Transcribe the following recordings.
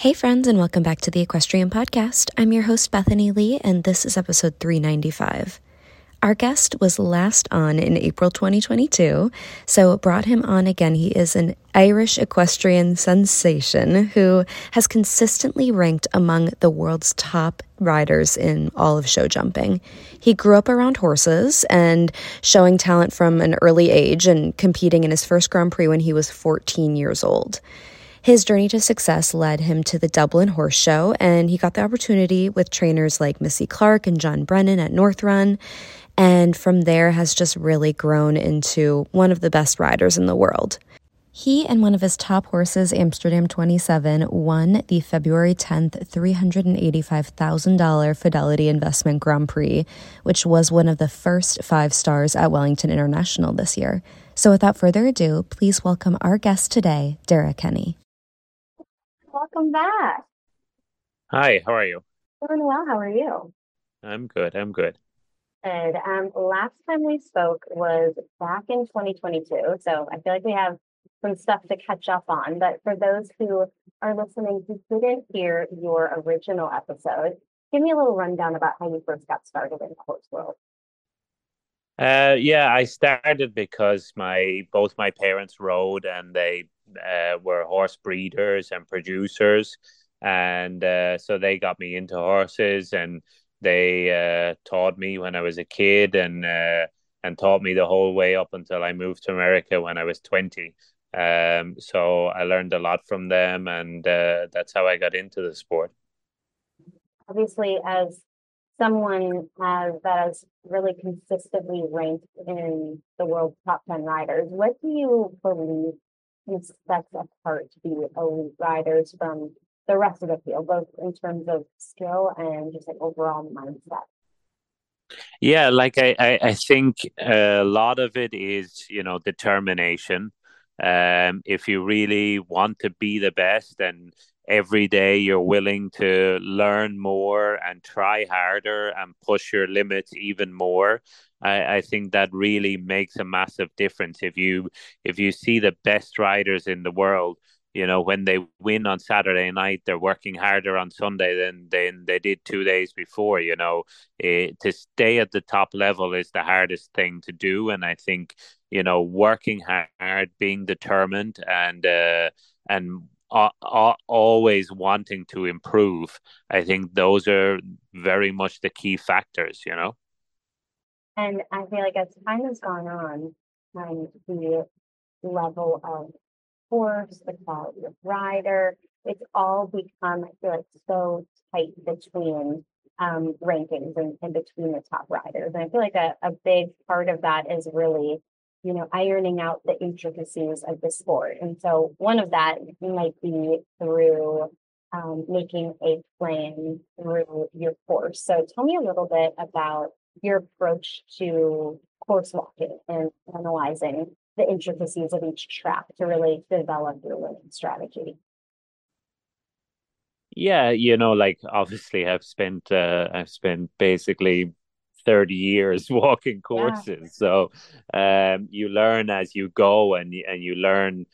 Hey, friends, and welcome back to the Equestrian Podcast. I'm your host, Bethany Lee, and this is episode 395. Our guest was last on in April 2022, so brought him on again. He is an Irish equestrian sensation who has consistently ranked among the world's top riders in all of show jumping. He grew up around horses and showing talent from an early age and competing in his first Grand Prix when he was 14 years old. His journey to success led him to the Dublin Horse Show, and he got the opportunity with trainers like Missy Clark and John Brennan at North Run. And from there has just really grown into one of the best riders in the world. He and one of his top horses, Amsterdam 27, won the February 10th $385,000 Fidelity Investment Grand Prix, which was one of the first five stars at Wellington International this year. So without further ado, please welcome our guest today, Darragh Kenny. Welcome back. Hi, how are you? Doing well. How are you? I'm good. I'm good. Good. Um, last time we spoke was back in 2022. So I feel like we have some stuff to catch up on. But for those who are listening who didn't hear your original episode, give me a little rundown about how you first got started in the horse world. Uh, yeah, I started because my both my parents rode and they uh, were horse breeders and producers, and uh, so they got me into horses and they uh, taught me when I was a kid and uh, and taught me the whole way up until I moved to America when I was twenty. Um, so I learned a lot from them, and uh, that's how I got into the sport. Obviously, as someone has that has really consistently ranked in the world's top 10 riders, what do you believe sets apart the elite riders from the rest of the field, both in terms of skill and just like overall mindset? Yeah, like I, I, I think a lot of it is, you know, determination. Um, if you really want to be the best and every day you're willing to learn more and try harder and push your limits even more I, I think that really makes a massive difference. If you if you see the best riders in the world you know when they win on saturday night they're working harder on sunday than than they did two days before you know. It, to stay at the top level is the hardest thing to do and i think you know working hard being determined and uh, and always wanting to improve i think those are very much the key factors you know and i feel like as time has gone on the level of horse, the quality of rider. It's all become, I feel like, so tight between um, rankings and, and, between the top riders. And I feel like a, a big part of that is really, you know, ironing out the intricacies of the sport. And so one of that might be through um, making a plan through your course. So tell me a little bit about your approach to course walking and analyzing the intricacies of each track to really develop your winning strategy. Yeah, you know, like obviously I've spent uh, I've spent basically 30 years walking courses. Yeah. So um, you learn as you go and and you learn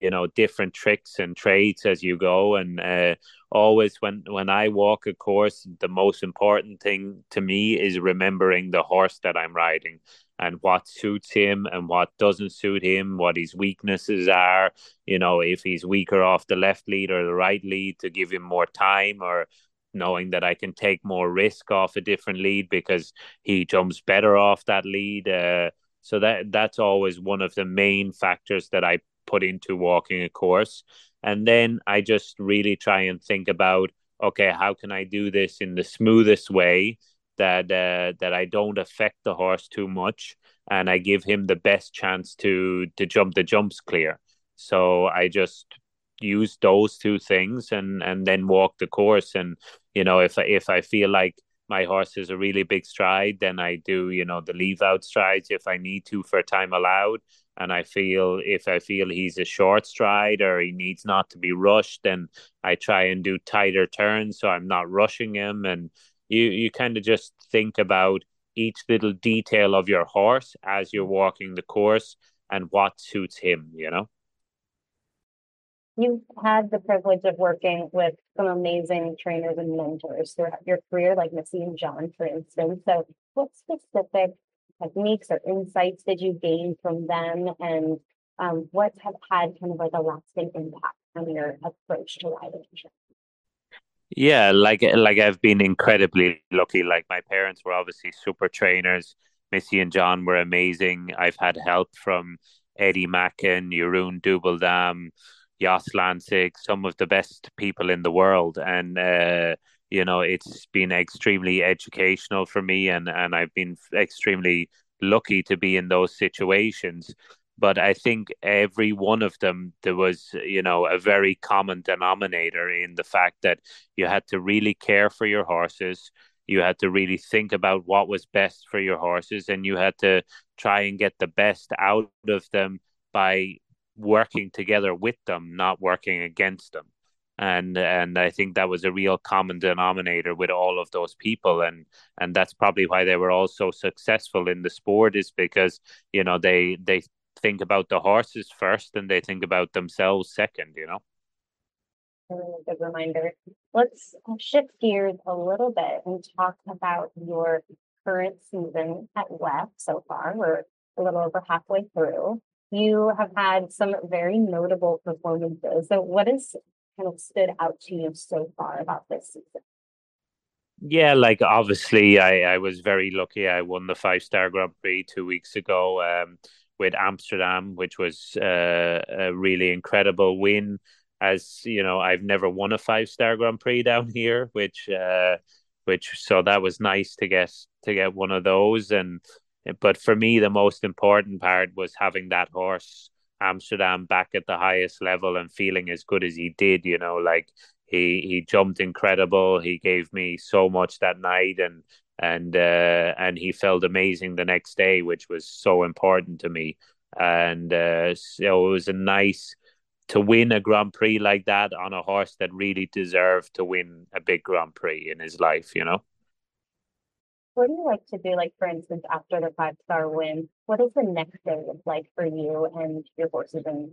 you know different tricks and trades as you go. And uh, always when when i walk a course the most important thing to me is remembering the horse that i'm riding and what suits him and what doesn't suit him what his weaknesses are you know if he's weaker off the left lead or the right lead to give him more time or knowing that i can take more risk off a different lead because he jumps better off that lead uh, so that that's always one of the main factors that I put into walking a course. And then I just really try and think about, okay, how can I do this in the smoothest way that uh, that I don't affect the horse too much, and I give him the best chance to to jump the jumps clear. So I just use those two things and and then walk the course. And you know, if I, if I feel like my horse is a really big stride, then I do, you know, the leave out strides if I need to for time allowed. And I feel if I feel he's a short stride or he needs not to be rushed, then I try and do tighter turns so I'm not rushing him. And you you kind of just think about each little detail of your horse as you're walking the course and what suits him, you know you've had the privilege of working with some amazing trainers and mentors throughout your career, like Missy and John, for instance. So, what specific techniques or insights did you gain from them, and um, what have had kind of like a lasting impact on your approach to riding? Yeah, like like I've been incredibly lucky. Like my parents were obviously super trainers. Missy and John were amazing. I've had help from Eddie Macken, Jeroen Dubbeldam, Jos Lansink, some of the best people in the world, and uh, you know it's been extremely educational for me, and and I've been extremely lucky to be in those situations. But I think every one of them, there was, you know, a very common denominator in the fact that you had to really care for your horses. You had to really think about what was best for your horses, and you had to try and get the best out of them by working together with them, not working against them. And and I think that was a real common denominator with all of those people, and and that's probably why they were all so successful in the sport is because you know they they think about the horses first and they think about themselves second. You know. Good reminder. Let's shift gears a little bit and talk about your current season at WEF so far. We're a little over halfway through you have had some very notable performances. So, what has kind of stood out to you so far about this season? Yeah, like obviously, I, I was very lucky. I won the five star Grand Prix two weeks ago um, with Amsterdam, which was uh, a really incredible win. As you know, I've never won a five star Grand Prix down here, which uh, which so that was nice to get to get one of those and but for me, the most important part was having that horse Amsterdam back at the highest level and feeling as good as he did. You know, like he he jumped incredible. He gave me so much that night, and and uh, and he felt amazing the next day, which was so important to me. And uh, so it was a nice to win a Grand Prix like that on a horse that really deserved to win a big Grand Prix in his life. You know what do you like to do? Like, for instance, after the five star win, what does the next day look like for you and your horses and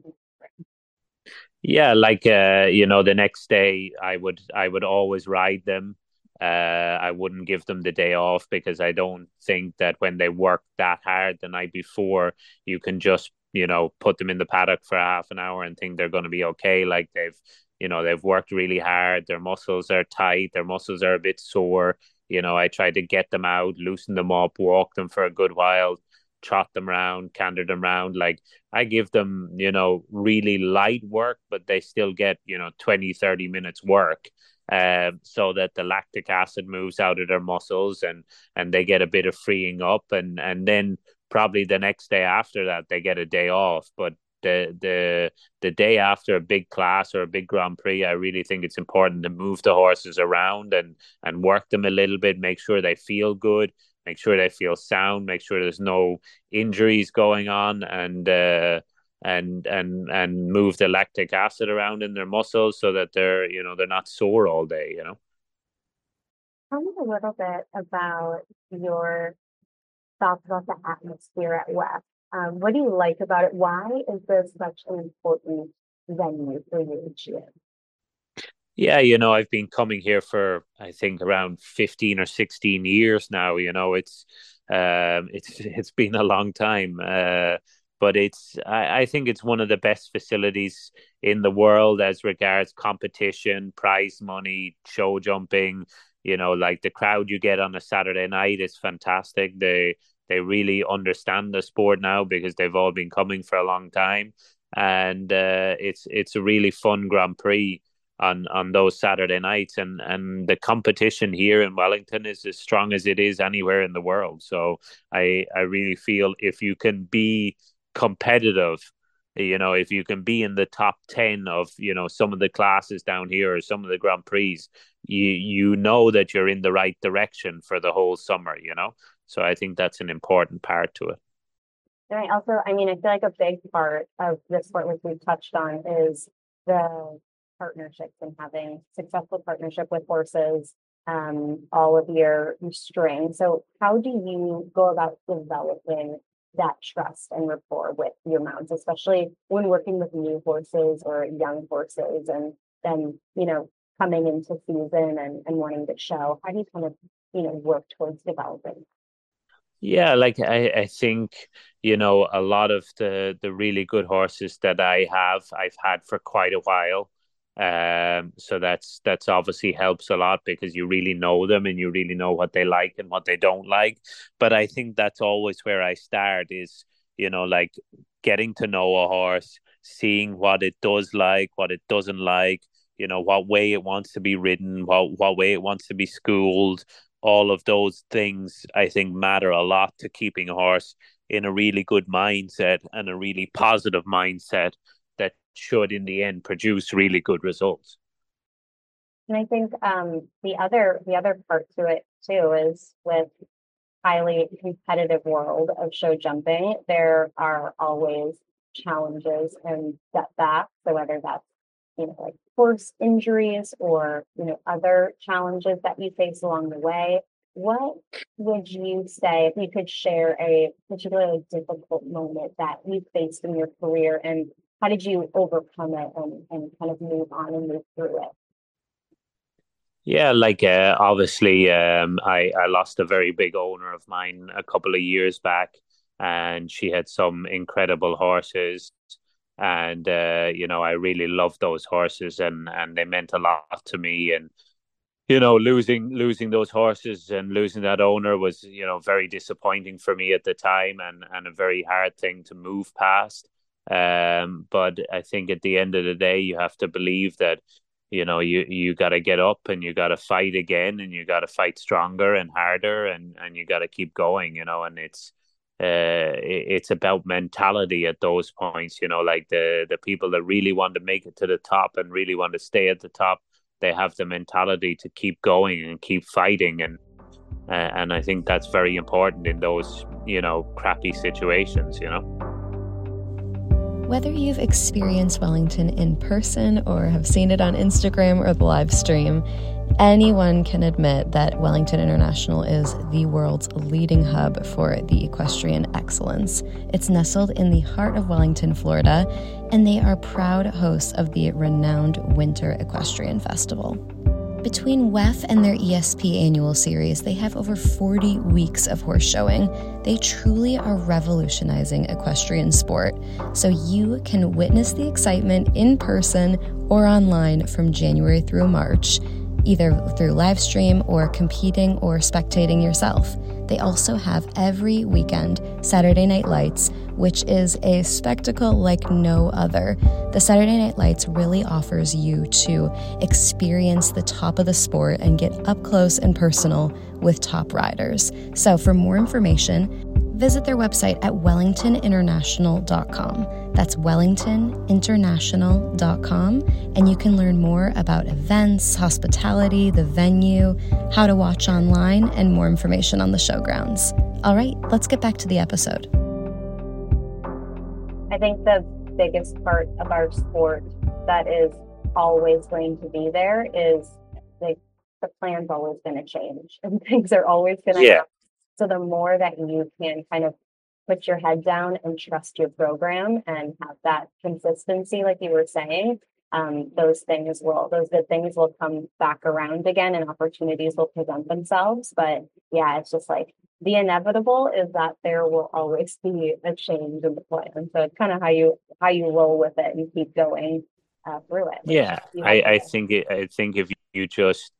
yeah like uh you know the next day i would i would always ride them. Uh i wouldn't give them the day off because i don't think that when they work that hard the night before you can just you know put them in the paddock for half an hour and think they're going to be okay. Like they've you know they've worked really hard. Their muscles are tight. Their muscles are a bit sore you know, I tried to get them out, loosen them up, walk them for a good while, trot them around, canter them around. Like I give them, you know, really light work, but they still get, you know, 20, 30 minutes work. Um, so that the lactic acid moves out of their muscles and and they get a bit of freeing up and and then probably the next day after that they get a day off but the the the day after a big class or a big Grand Prix, I really think it's important to move the horses around and and work them a little bit, make sure they feel good, make sure they feel sound, make sure there's no injuries going on, and uh, and and and move the lactic acid around in their muscles so that they're you know they're not sore all day. You know. Tell me a little bit about your thoughts about the atmosphere at WEF. Um, what do you like about it? Why is this such an important venue for you each year? Yeah, you know, I've been coming here for I think around fifteen or sixteen years now. You know, it's um, it's it's been a long time, uh, but it's I, I think it's one of the best facilities in the world as regards competition, prize money, show jumping. You know, like the crowd you get on a Saturday night is fantastic. The they really understand the sport now because they've all been coming for a long time, and uh, it's it's a really fun Grand Prix on on those Saturday nights, and and the competition here in Wellington is as strong as it is anywhere in the world. So I I really feel if you can be competitive you know if you can be in the top 10 of you know some of the classes down here or some of the grand prix you you know that you're in the right direction for the whole summer you know so i think that's an important part to it and i also i mean i feel like a big part of the sport which we've touched on is the partnerships and having successful partnership with horses um, all of your, your string so how do you go about developing that trust and rapport with your mounts especially when working with new horses or young horses and then you know coming into season and, and wanting to show? How do you kind of, you know, work towards developing? Yeah, like I, I think, you know, a lot of the the really good horses that I have, I've had for quite a while. Um, so that's that's obviously helps a lot because you really know them and you really know what they like and what they don't like. But I think that's always where I start is, you know, like getting to know a horse, seeing what it does like, what it doesn't like, you know what way it wants to be ridden what what way it wants to be schooled all of those things i think matter a lot to keeping a horse in a really good mindset and a really positive mindset that should in the end produce really good results. And i think um, the other the other part to it too is with highly competitive world of show jumping there are always challenges and setbacks so whether that's you know, like horse injuries or, you know, other challenges that you face along the way. What would you say if you could share a particularly difficult moment that you faced in your career and how did you overcome it and, and kind of move on and move through it? Yeah, like uh, obviously, um, I I lost a very big owner of mine a couple of years back, and she had some incredible horses and uh, you know I really loved those horses and and they meant a lot to me. And you know losing losing those horses and losing that owner was you know very disappointing for me at the time and and a very hard thing to move past. Um but I think at the end of the day you have to believe that you know you you got to get up and you got to fight again and you got to fight stronger and harder and and you got to keep going you know and it's uh, it's about mentality at those points. You know, like the the people that really want to make it to the top and really want to stay at the top, they have the mentality to keep going and keep fighting, and uh, and I think that's very important in those you know crappy situations. You know. Whether you've experienced Wellington in person or have seen it on Instagram or the live stream, anyone can admit that Wellington International is the world's leading hub for the equestrian excellence. It's nestled in the heart of Wellington, Florida, and they are proud hosts of the renowned Winter Equestrian Festival. Between WEF and their ESP annual series, they have over 40 weeks of horse showing. They truly are revolutionizing equestrian sport, so you can witness the excitement in person or online from January through March either through live stream or competing or spectating yourself. They also have every weekend Saturday Night Lights, which is a spectacle like no other. The Saturday Night Lights really offers you to experience the top of the sport and get up close and personal with top riders. So, for more information, visit their website at wellingtoninternational.com. That's wellingtoninternational.com, and you can learn more about events, hospitality, the venue, how to watch online, and more information on the showgrounds. All right, let's get back to the episode. I think the biggest part of our sport that is always going to be there is the, the plan's always going to change and things are always going to yeah. So the more that you can kind of put your head down and trust your program and have that consistency, like you were saying, um, those things will, those good things will come back around again and opportunities will present themselves. But yeah, it's just like the inevitable is that there will always be a change in the plan. So it's kind of how you, how you roll with it and keep going uh, through it. Yeah. I, I think, it, I think if you just,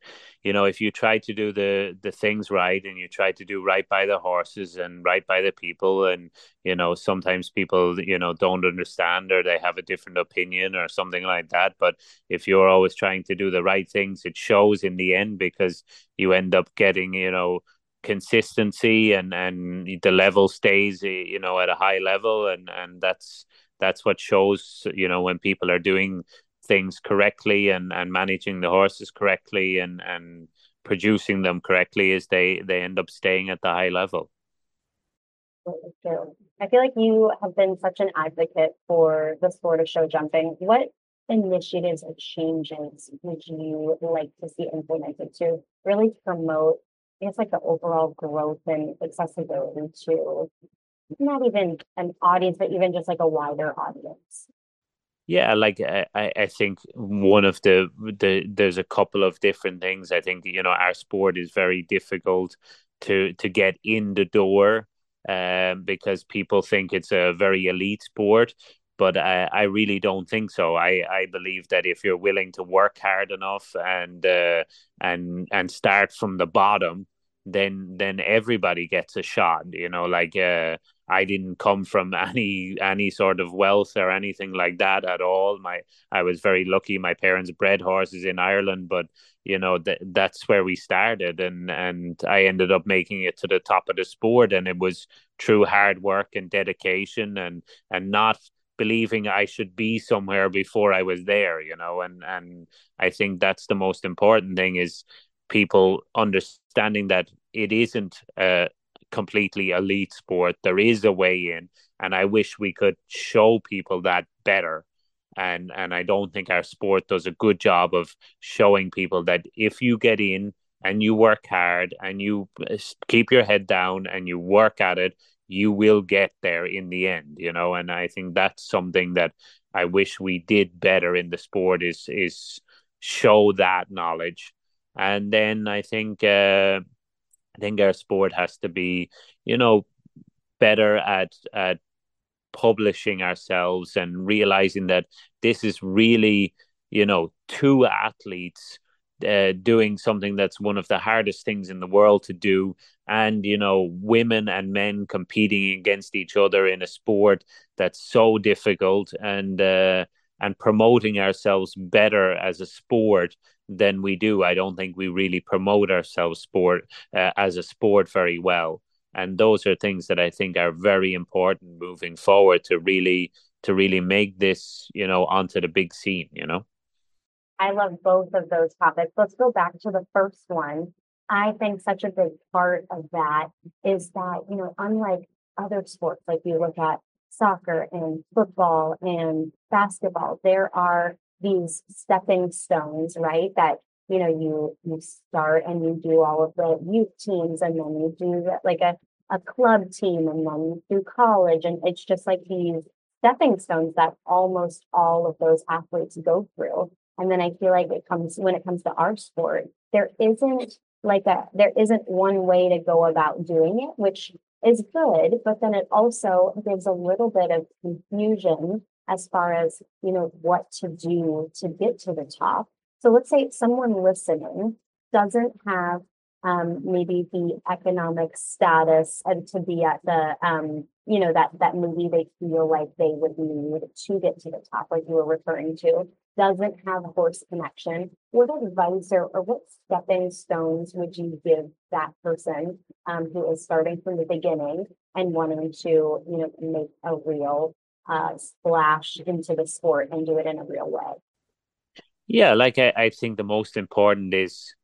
you know if you try to do the the things right and you try to do right by the horses and right by the people and you know sometimes people you know don't understand or they have a different opinion or something like that but if you're always trying to do the right things it shows in the end because you end up getting you know consistency and and the level stays you know at a high level and and that's that's what shows you know when people are doing things correctly and and managing the horses correctly and and producing them correctly is they they end up staying at the high level. I feel like you have been such an advocate for the sport of show jumping. What initiatives or changes would you like to see implemented to really promote, I guess, like the overall growth and accessibility to not even an audience, but even just like a wider audience? Yeah, like I, I think one of the the there's a couple of different things. I think you know our sport is very difficult to to get in the door um, because people think it's a very elite sport. But I, I really don't think so. I, I believe that if you're willing to work hard enough and uh, and and start from the bottom, then then everybody gets a shot. You know, like uh, I didn't come from any any sort of wealth or anything like that at all. My I was very lucky. My parents bred horses in Ireland, but you know that that's where we started and and I ended up making it to the top of the sport and it was through hard work and dedication and and not believing I should be somewhere before I was there you know and and I think that's the most important thing is people understanding that it isn't a completely elite sport there is a way in and I wish we could show people that better. And and I don't think our sport does a good job of showing people that if you get in and you work hard and you keep your head down and you work at it you will get there in the end you know? And I think that's something that I wish we did better in the sport is is show that knowledge. And then I think uh, I think our sport has to be you know better at at publishing ourselves and realizing that this is really, you know, two athletes uh, doing something that's one of the hardest things in the world to do and you know women and men competing against each other in a sport that's so difficult and uh, and promoting ourselves better as a sport than we do. I don't think we really promote ourselves sport uh, as a sport very well. And those are things that I think are very important moving forward to really to really make this you know onto the big scene you know? I love both of those topics. Let's go back to the first one. I think such a big part of that is that you know unlike other sports like you look at soccer and football and basketball there are these stepping stones right that you know you you start and you do all of the youth teams and then you do like a a club team and then through college. And it's just like these stepping stones that almost all of those athletes go through. And then i feel like it comes when it comes to our sport there isn't like a there isn't one way to go about doing it which is good but then it also gives a little bit of confusion as far as you know what to do to get to the top so let's say someone listening doesn't have um, maybe the economic status and to be at the um, you know that that maybe they feel like they would need to get to the top, like you were referring to, doesn't have horse connection. What advice or, or what stepping stones would you give that person um, who is starting from the beginning and wanting to you know make a real uh, splash into the sport and do it in a real way? Yeah, like I, I think the most important is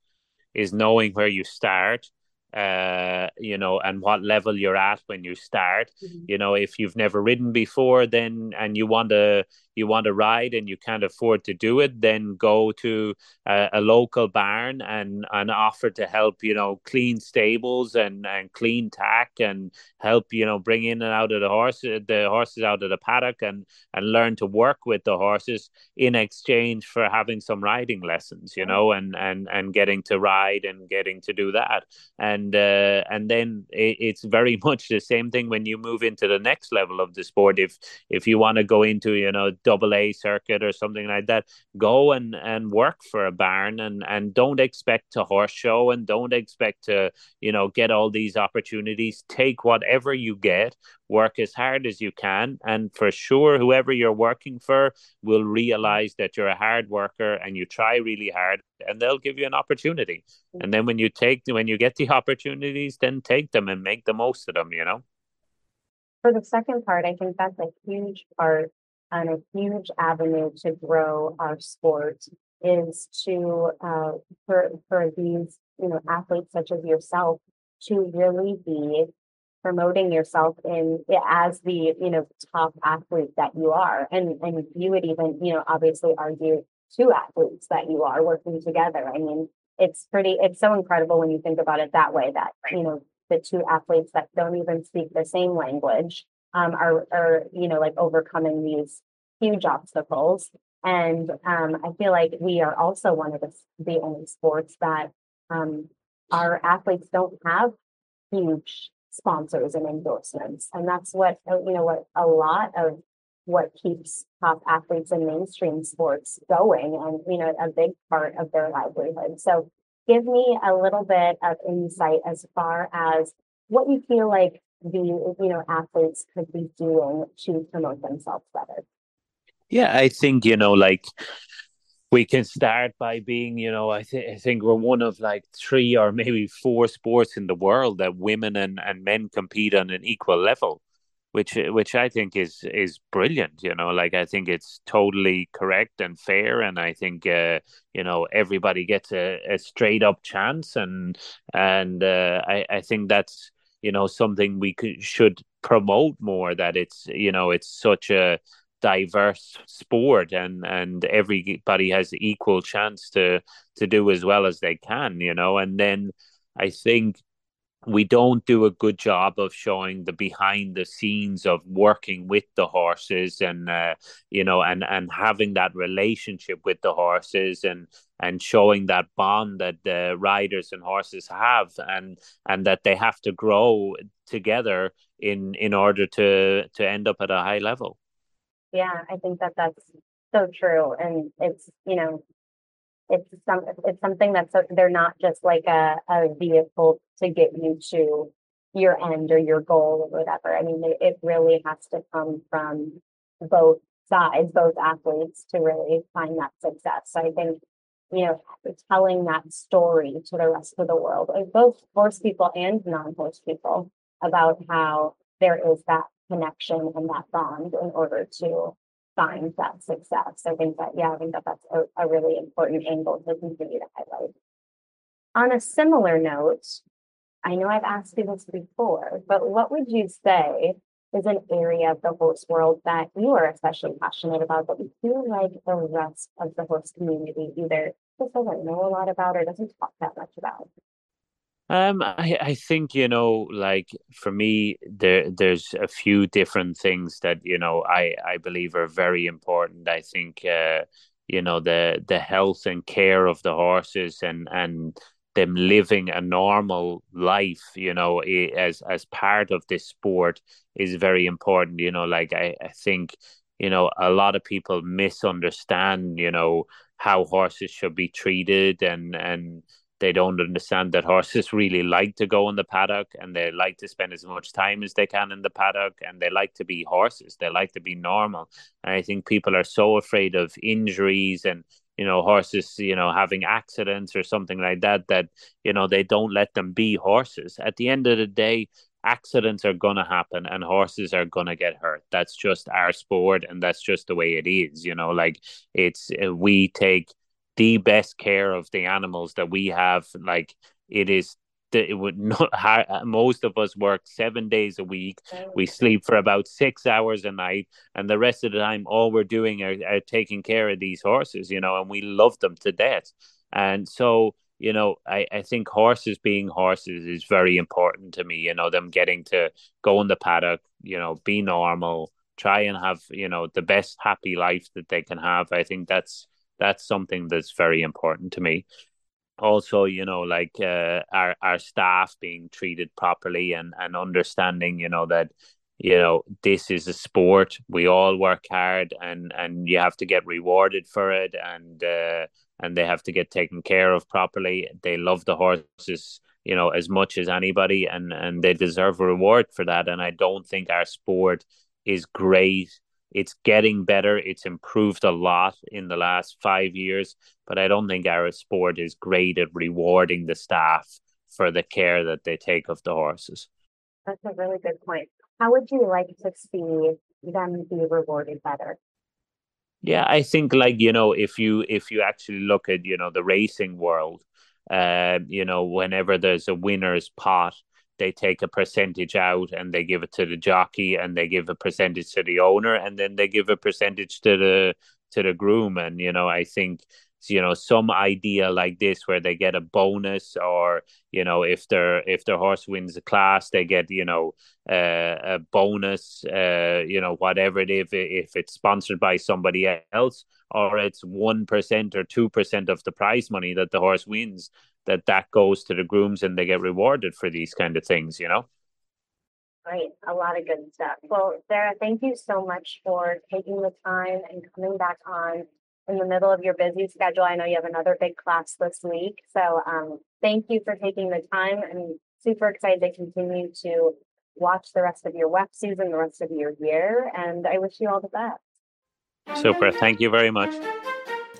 is knowing where you start uh you know and what level you're at when you start mm-hmm. you know if you've never ridden before then and you want to you want to ride and you can't afford to do it, then go to a, a, local barn and, and offer to help, you know, clean stables and, and clean tack and help, you know, bring in and out of the horse, the horses out of the paddock and, and learn to work with the horses in exchange for having some riding lessons, you know, and, and, and getting to ride and getting to do that. And, uh, and then it, it's very much the same thing when you move into the next level of the sport. If, if you want to go into, you know, double A circuit or something like that, go and and work for a barn and and don't expect to horse show and don't expect to you know get all these opportunities. Take whatever you get, work as hard as you can, and for sure, whoever you're working for will realize that you're a hard worker and you try really hard, and they'll give you an opportunity. And then when you take when you get the opportunities, then take them and make the most of them. You know for the second part, I think that's a huge part and a huge avenue to grow our sport is to uh, for for these you know athletes such as yourself to really be promoting yourself in as the you know top athlete that you are. And and you would even you know obviously argue two athletes that you are working together. I mean it's pretty it's so incredible when you think about it that way that you know the two athletes that don't even speak the same language um, are are you know like overcoming these huge obstacles and um, i feel like we are also one of the, the only sports that um, our athletes don't have huge sponsors and endorsements. And that's what, uh, you know, what a lot of what keeps top athletes in mainstream sports going and, you know, a big part of their livelihood. So give me a little bit of insight as far as what you feel like the, you know, athletes could be doing to promote themselves better. Yeah, I think, you know, like we can start by being, you know, I, th- I think we're one of like three or maybe four sports in the world that women and, and men compete on an equal level, which which I think is is brilliant. You know, like I think it's totally correct and fair, and I think uh, you know everybody gets a, a straight up chance, and and uh, I I think that's you know something we could should promote more. That it's you know it's such a diverse sport and and everybody has equal chance to to do as well as they can you know and then i think we don't do a good job of showing the behind the scenes of working with the horses and uh, you know and and having that relationship with the horses and and showing that bond that the riders and horses have and and that they have to grow together in in order to to end up at a high level yeah, I think that that's so true. And it's, you know, it's some it's something that's so, they're not just like a, a vehicle to get you to your end or your goal or whatever. I mean, it really has to come from both sides, both athletes to really find that success. So I think, you know, telling that story to the rest of the world, both horse people and non-horse people, about how there is that connection and that bond in order to find that success. I think that, yeah, I think that that's a, a really important angle to continue to highlight. On a similar note, I know I've asked you this before, but what would you say is an area of the horse world that you are especially passionate about that you feel like the rest of the horse community either just doesn't know a lot about or doesn't talk that much about? Um, I, I think you know, like for me, there there's a few different things that you know I I believe are very important. I think uh, you know the the health and care of the horses and and them living a normal life, you know, as as part of this sport is very important. You know, like I I think you know a lot of people misunderstand you know how horses should be treated and and they don't understand that horses really like to go in the paddock and they like to spend as much time as they can in the paddock and they like to be horses. They like to be normal. And I think people are so afraid of injuries and you know horses you know having accidents or something like that that you know they don't let them be horses at the end of the day accidents are going to happen and horses are going to get hurt that's just our sport and that's just the way it is you know like it's uh, we take the best care of the animals that we have. Like it is it would not uh, most of us work seven days a week. Oh. We sleep for about six hours a night and the rest of the time all we're doing are, are, taking care of these horses you know and we love them to death. And so you know I, I think horses being horses is very important to me you know them getting to go in the paddock you know be normal try and have you know the best happy life that they can have. I think that's that's something that's very important to me also you know like uh, our our staff being treated properly and and understanding you know that you know this is a sport. We all work hard and and you have to get rewarded for it and uh, and they have to get taken care of properly. They love the horses you know as much as anybody and and they deserve a reward for that. And i don't think our sport is great it's getting better. It's improved a lot in the last five years, but I don't think our sport is great at rewarding the staff for the care that they take of the horses. That's a really good point. How would you like to see them be rewarded better? Yeah, I think like you know if you if you actually look at you know the racing world, uh, you know whenever there's a winner's pot, they take a percentage out and they give it to the jockey and they give a percentage to the owner and then they give a percentage to the to the groom. And you know I think you know some idea like this where they get a bonus or you know if their if their horse wins a class they get you know uh, a bonus uh, you know whatever it is if it's sponsored by somebody else or it's 1% or 2% of the prize money that the horse wins that that goes to the grooms and they get rewarded for these kind of things you know Great, a lot of good stuff. Well, Darragh, thank you so much for taking the time and coming back on in the middle of your busy schedule. I know you have another big class this week. So um, thank you for taking the time. I'm super excited to continue to watch the rest of your WEF season, the rest of your year. And I wish you all the best. Super. Thank you very much.